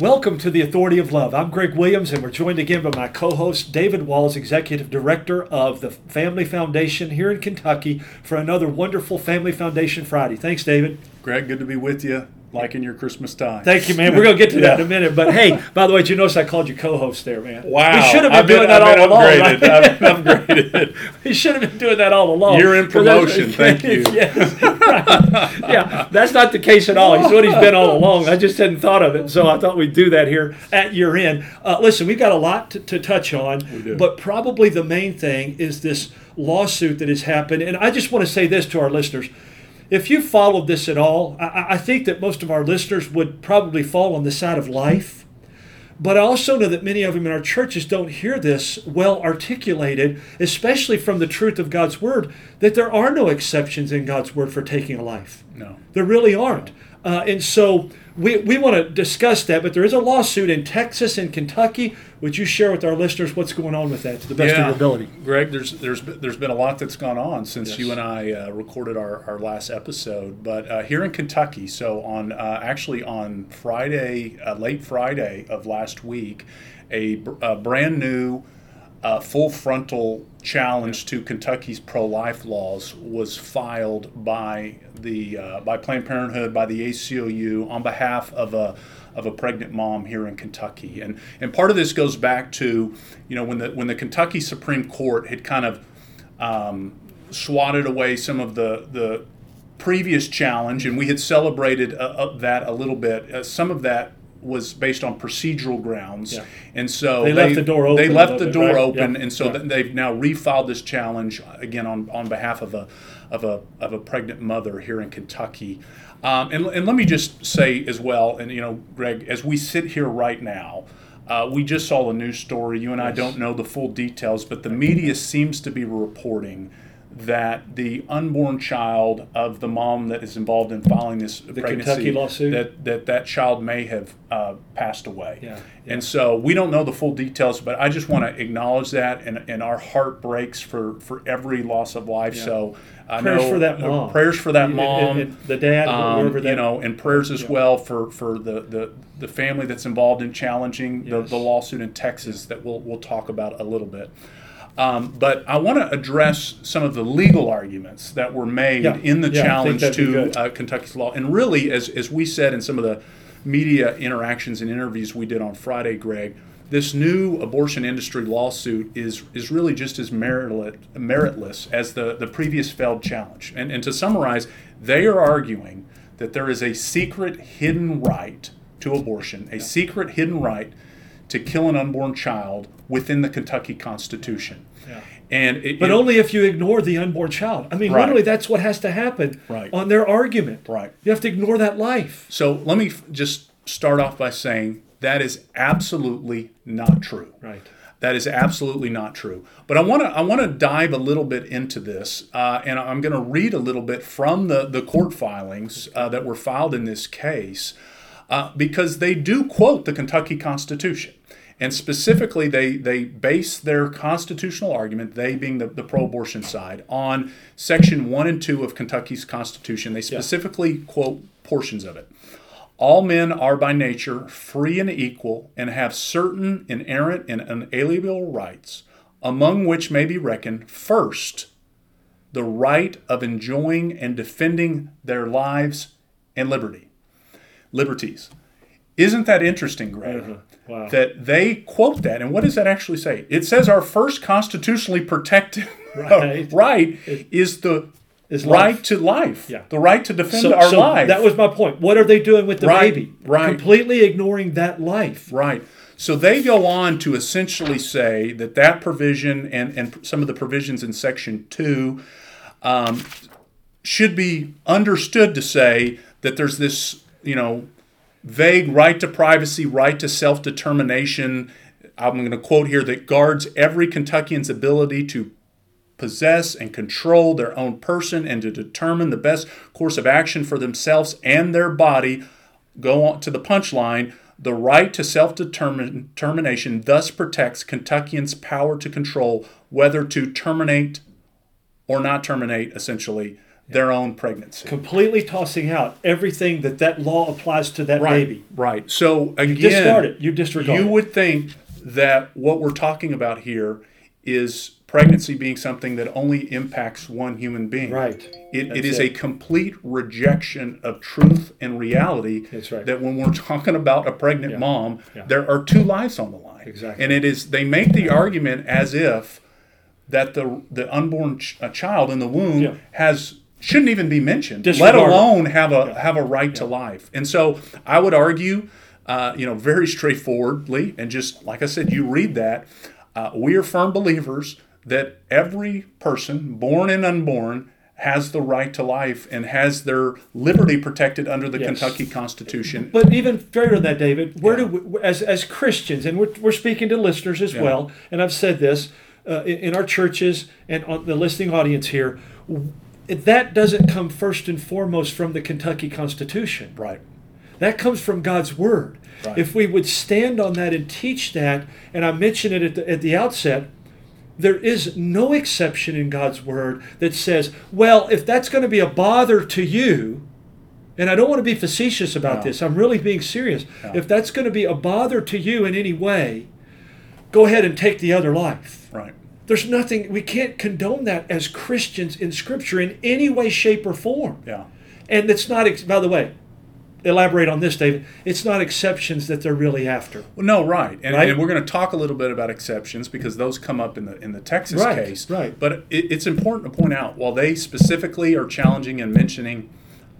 Welcome to the Authority of Love. I'm Greg Williams, and we're joined again by my co host, David Walls, Executive Director of the Family Foundation here in Kentucky, for another wonderful Family Foundation Friday. Thanks, David. Greg, good to be with you like in your Christmas time. Thank you, man. We're going to get to that in a minute. But hey, by the way, did you notice I called you co-host there, man? Wow. We should have been I've doing been, that I've all along. upgraded. right? I've been upgraded. we should have been doing that all along. You're in promotion. Thank you. yes. right. Yeah, that's not the case at all. He's what he's been all along. I just hadn't thought of it, so I thought we'd do that here at year end. Uh, listen, we've got a lot to, to touch on, do. but probably the main thing is this lawsuit that has happened. And I just want to say this to our listeners if you followed this at all, I, I, think that most of our listeners would probably fall on the side of life. But I also know that many of them in our churches don't hear this well articulated, especially from the truth of God's Word, that there are no exceptions in God's Word for taking a life. No. There really aren't. Uh, and so we, we want to discuss that, but there is a lawsuit in Texas and Kentucky. Would you share with our listeners what's going on with that to the best yeah. of your ability? Greg, there's there's there's been a lot that's gone on since Yes. you and I uh, recorded our, our last episode. But uh, here in Kentucky, so on uh, actually on Friday, uh, late Friday of last week, a, a brand new uh, full frontal challenge to Kentucky's pro-life laws was filed by the uh, by Planned Parenthood by the ACLU on behalf of a of a pregnant mom here in Kentucky, and and part of this goes back to you know when the when the Kentucky Supreme Court had kind of um, swatted away some of the the previous challenge, and we had celebrated uh, that a little bit. Uh, some of that was based on procedural grounds, Yeah. and so They left the door open They left the bit, door right? open, Yeah. and so Yeah. they've now refiled this challenge again on, on behalf of a of a of a pregnant mother here in Kentucky. Um, and, and let me just say as well, and you know, Greg, as we sit here right now. Uh, we just saw a news story. You and I don't know the full details, but the media seems to be reporting that the unborn child of the mom that is involved in filing this pregnancy Kentucky lawsuit? that that that child may have uh, passed away. Yeah, yeah. And so we don't know the full details, but I just want to acknowledge that, and, and our heart breaks for for every loss of life. Yeah. So I Prayers know, for that uh, mom. prayers for that mom. the dad, um, that you know, and prayers as well for for the, the the family that's involved in challenging the, the lawsuit in Texas that we'll we'll talk about a little bit. Um, but I want to address some of the legal arguments that were made Yeah. in the Yeah, challenge to uh, Kentucky's law. And really, as, as we said in some of the media interactions and interviews we did on Friday, Greg, this new abortion industry lawsuit is is really just as meritless, meritless as the, the previous failed challenge. And, and to summarize, they are arguing that there is a secret hidden right to abortion, a secret hidden right to kill an unborn child within the Kentucky Constitution. Yeah. And it, But it- only if you ignore the unborn child. I mean, Right. literally, that's what has to happen Right. on their argument. Right. You have to ignore that life. So let me f- just start off by saying that is absolutely not true. Right. That is absolutely not true. But I want to I want to dive a little bit into this, uh, and I'm going to read a little bit from the the court filings uh, that were filed in this case, uh, because they do quote the Kentucky Constitution. And specifically, they, they base their constitutional argument, they being the, the pro abortion side, on Section 1 and 2 of Kentucky's Constitution. They specifically quote portions of it. All men are by nature free and equal and have certain inerrant and unalienable rights, among which may be reckoned first, the right of enjoying and defending their lives and liberty. Liberties. Isn't that interesting, Greg? Wow. That they quote that. And what does that actually say? It says our first constitutionally protected Right. right is the Is right life. to life. Yeah. The right to defend So, our so life. that was my point. What are they doing with the Right, baby? right. Completely ignoring that life. Right. So they go on to essentially say that that provision and, and some of the provisions in Section 2 um, should be understood to say that there's this, you know, vague right to privacy, right to self determination. I'm going to quote here that guards every Kentuckian's ability to possess and control their own person and to determine the best course of action for themselves and their body. Go on to the punchline. The right to self determination thus protects Kentuckians' power to control whether to terminate or not terminate, essentially, their own pregnancy. Completely tossing out everything that that law applies to that Right, baby. right. So again, Discard it. You disregard you it. would think that what we're talking about here is pregnancy being something that only impacts one human being. Right. It, it is it. a complete rejection of truth and reality. That's right. That when we're talking about a pregnant mom, Yeah. there are two lives on the line. Exactly. And it is they make the argument as if that the the unborn ch- child in the womb Yeah. has shouldn't even be mentioned, let alone have a have a right to life. And so I would argue, uh, you know, very straightforwardly, and just like I said, you read that. Uh, we are firm believers that every person, born and unborn, has the right to life and has their liberty protected under the Yes. Kentucky Constitution. But even further than that, David, where do we, as as Christians, and we're, we're speaking to listeners as well, and I've said this uh, in, in our churches and on the listening audience here, that doesn't come first and foremost from the Kentucky Constitution. Right. That comes from God's Word. Right. If we would stand on that and teach that, and I mentioned it at the, at the outset, there is no exception in God's Word that says, well, if that's going to be a bother to you, and I don't want to be facetious about No. this, I'm really being serious. No. If that's going to be a bother to you in any way, go ahead and take the other life. Right. There's nothing, we can't condone that as Christians in Scripture in any way, shape, or form. Yeah. And it's not, by the way, elaborate on this, David. It's not exceptions that they're really after. Well, no, right, and, Right? and we're going to talk a little bit about exceptions because those come up in the in the Texas Right, case. right. But it, it's important to point out while they specifically are challenging and mentioning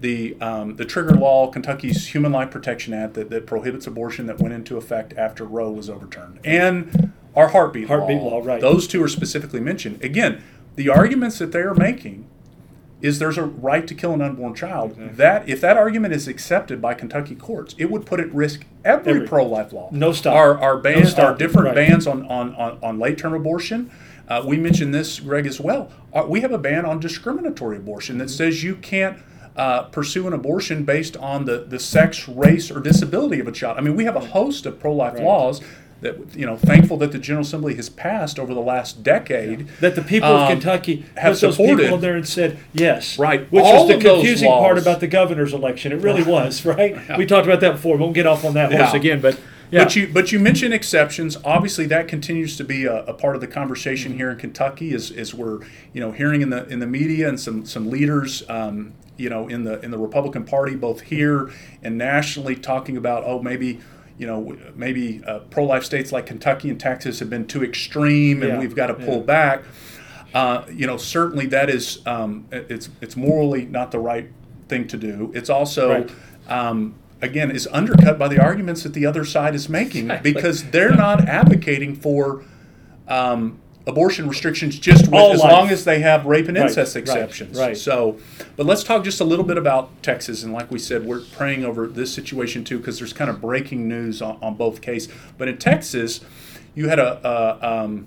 the um, the trigger law, Kentucky's Human Life Protection Act that, that prohibits abortion that went into effect after Roe was overturned, and our heartbeat, Heartbeat law, right. Those two are specifically mentioned. Again, the arguments that they are making is there's a right to kill an unborn child. That if that argument is accepted by Kentucky courts, it would put at risk every, Every- pro-life law. No stop. Our our bans, stop. our different Right. bans on on, on, on late term abortion. Uh, we mentioned this, Greg, as well. Uh, we have a ban on discriminatory abortion that says you can't uh, pursue an abortion based on the, the sex, race, or disability of a child. I mean, we have a host of pro life laws that, you know, thankful that the General Assembly has passed over the last decade. That the people of um, Kentucky have put those supported. people there and said yes. Right. Which All was the confusing part about the governor's election. It really was, right? We talked about that before. We won't get off on that horse Yeah. again, but yeah. But you but you mentioned exceptions. Obviously, that continues to be a, a part of the conversation here in Kentucky. As, as we're you know hearing in the in the media and some some leaders um, you know in the in the Republican Party both here and nationally talking about oh maybe you know maybe uh, pro life states like Kentucky and Texas have been too extreme and Yeah. we've got to pull Yeah. back. Uh, you know certainly that is um, it's it's morally not the right thing to do. It's also Right. um, again is undercut by the arguments that the other side is making because they're not advocating for um, abortion restrictions just with, as life. long as they have rape and Right, incest right, exceptions. right. So, but let's talk just a little bit about Texas. And like we said, we're praying over this situation too because there's kind of breaking news on, on both cases. But in Texas, you had a, a um,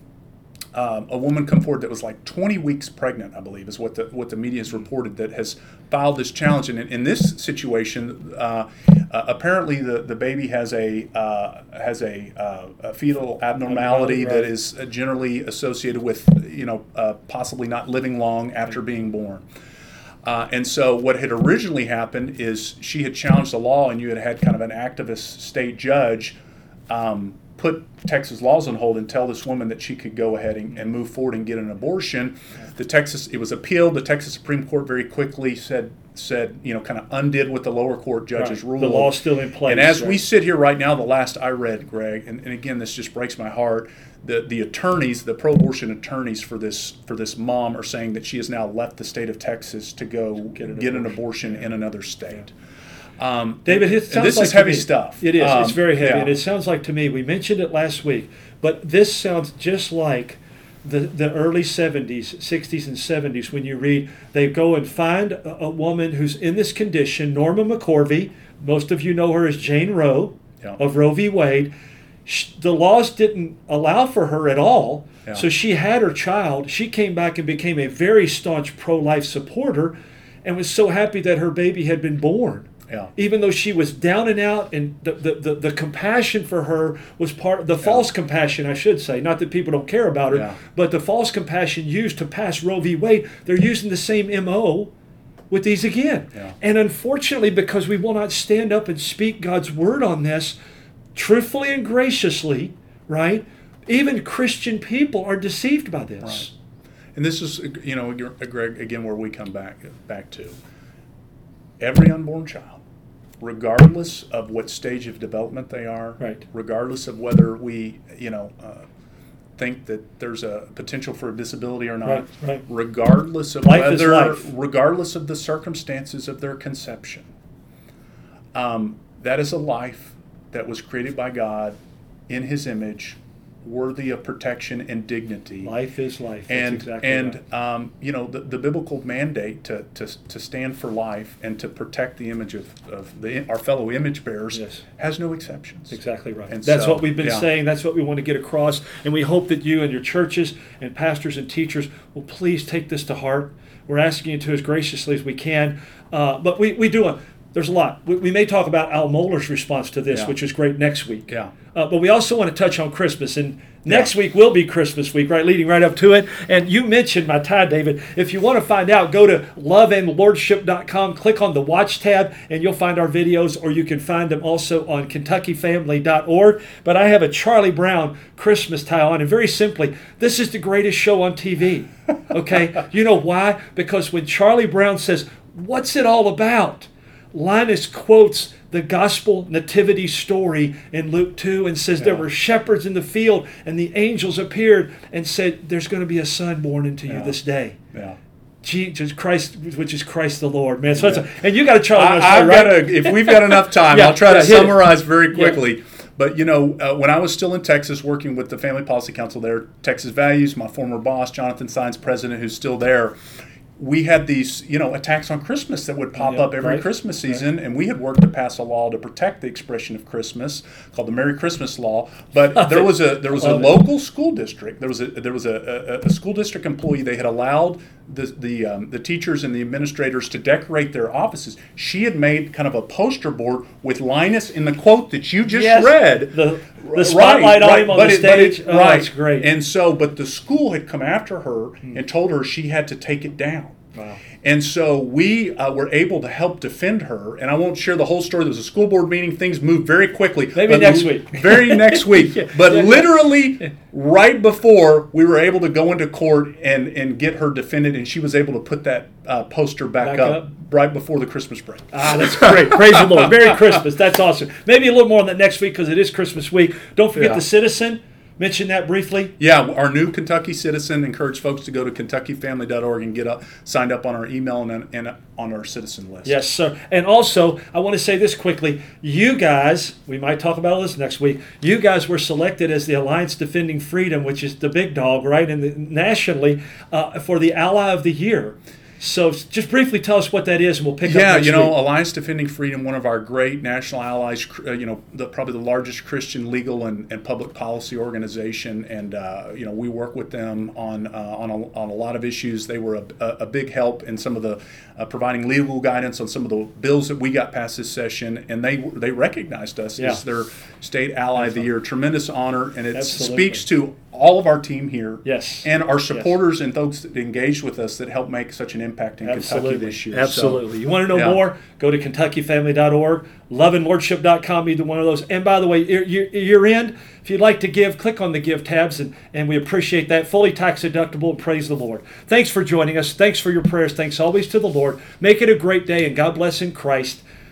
um, a woman come forward that was like 20 weeks pregnant, I believe, is what the what the media has reported that has filed this challenge. And in, in this situation, uh, uh, apparently the, the baby has a uh, has a, uh, a fetal abnormality Right. that is uh, generally associated with you know uh, possibly not living long after being born. Uh, and so, what had originally happened is she had challenged the law, and you had had kind of an activist state judge um, put Texas laws on hold and tell this woman that she could go ahead and, and move forward and get an abortion. The Texas it was appealed. The Texas Supreme Court very quickly said said you know kind of undid what the lower court judges Right. ruled. The law's still in place, And as we sit here right now, the last I read, Greg, and, and again this just breaks my heart. The the attorneys, the pro-abortion attorneys for this for this mom are saying that she has now left the state of Texas to go get an an abortion in another state. Um, David, it sounds this like is heavy me- stuff. It is. Um, it's very heavy, yeah. and it sounds like to me. We mentioned it last week, but this sounds just like the the early '70s, '60s, and '70s when you read they go and find a, a woman who's in this condition, Norma McCorvey. Most of you know her as Jane Roe Yeah. of Roe v. Wade. Sh- The laws didn't allow for her at all, Yeah. so she had her child. She came back and became a very staunch pro-life supporter, and was so happy that her baby had been born Yeah. even though she was down and out and the, the, the, the compassion for her was part of the false compassion i should say not that people don't care about her Yeah. but the false compassion used to pass roe v wade they're using the same mo with these again. Yeah. And unfortunately, because we will not stand up and speak God's word on this truthfully and graciously, right? Even Christian people are deceived by this. Right. And this is, you know, Greg, again, where we come back back to every unborn child, regardless of what stage of development they are, Right. regardless of whether we, you know, uh, think that there's a potential for a disability or not, Right, right. regardless of Life whether, regardless of the circumstances of their conception, um, that is a life that was created by God in His image, worthy of protection and dignity Life is life. That's and exactly and right. um, you know the, the biblical mandate to, to, to stand for life and to protect the image of, of the, our fellow image bearers Yes. has no exceptions. Exactly right. And That's so, what we've been yeah. saying. That's what we want to get across. And we hope that you and your churches and pastors and teachers will please take this to heart. We're asking you to as graciously as we can. Uh, but we, we do a, there's a lot. We, we may talk about Al Mohler's response to this, Yeah. which is great next week. Yeah. Uh, but we also want to touch on Christmas. And next Yeah. week will be Christmas week, right? Leading right up to it. And you mentioned my tie, David. If you want to find out, go to loveandlordship.com, click on the watch tab, and you'll find our videos, or you can find them also on kentuckyfamily.org. But I have a Charlie Brown Christmas tie on. And very simply, this is the greatest show on TV. Okay? you know why? Because when Charlie Brown says, What's it all about? Linus quotes the gospel nativity story in Luke 2 and says there were shepherds in the field and the angels appeared and said there's going to be a son born into you Yeah. this day. Yeah. Jesus Christ, which is Christ the Lord, man. So that's a, and you got Charlie Brown I, right? got to, if we've got enough time, Yeah, I'll try to hit it. summarize very Yeah. quickly. But you know, uh, when I was still in Texas working with the Family Policy Council there, Texas Values, my former boss, Jonathan Saenz, president, who's still there, we had these, you know, attacks on Christmas that would pop Yeah, up every right, Christmas season, and we had worked to pass a law to protect the expression of Christmas called the Merry Christmas Law. But there was a there was a it. local school district. There was a there was a, a, a school district employee. They had allowed the the um, the teachers and the administrators to decorate their offices. She had made kind of a poster board with Linus in the quote that you just Yes. read. The, the spotlight on right, him on the it- but it- stage. oh, right. that's great. And so, but the school had come after her and told her she had to take it down. Wow. And so we uh, were able to help defend her. And I won't share the whole story. There was a school board meeting. Things moved very quickly. Maybe next week. Very next week. Yeah, But yeah. literally, right before we were able to go into court and, and get her defended, and she was able to put that uh, poster back, Back up, up. right before the Christmas break. Ah, that's great. Praise the Lord. Merry Christmas. That's awesome. Maybe a little more on that next week because it is Christmas week. Don't forget the citizen. Mention that briefly. Yeah, our new Kentucky citizen encourage folks to go to kentuckyfamily.org and get up, signed up on our email and, and on our citizen list. Yes, sir. And also, I want to say this quickly. You guys, we might talk about this next week. You guys were selected as the Alliance Defending Freedom, which is the big dog, right? And the, nationally uh, for the Ally of the Year. So just briefly tell us what that is, and we'll pick up. Yeah, you know, week. Alliance Defending Freedom, one of our great national allies, uh, you know, the, probably the largest Christian legal and, and public policy organization, and uh, you know, we work with them on uh, on, a, on a lot of issues. They were a, a, a big help in some of the uh, providing legal guidance on some of the bills that we got passed this session, and they they recognized us Yeah. as their state ally of the year. Tremendous honor, and it Absolutely. speaks to all of our team here, Yes. and our supporters and folks that engaged with us that helped make such an impact in Absolutely. Kentucky this year. So- Absolutely. You want to know yeah. more? Go to kentuckyfamily.org, loveandlordship.com, either one of those. And by the way, year, end, if you'd like to give, click on the give tabs, and, and we appreciate that. Fully tax deductible, and praise the Lord. Thanks for joining us. Thanks for your prayers. Thanks always to the Lord. Make it a great day, and God bless in Christ.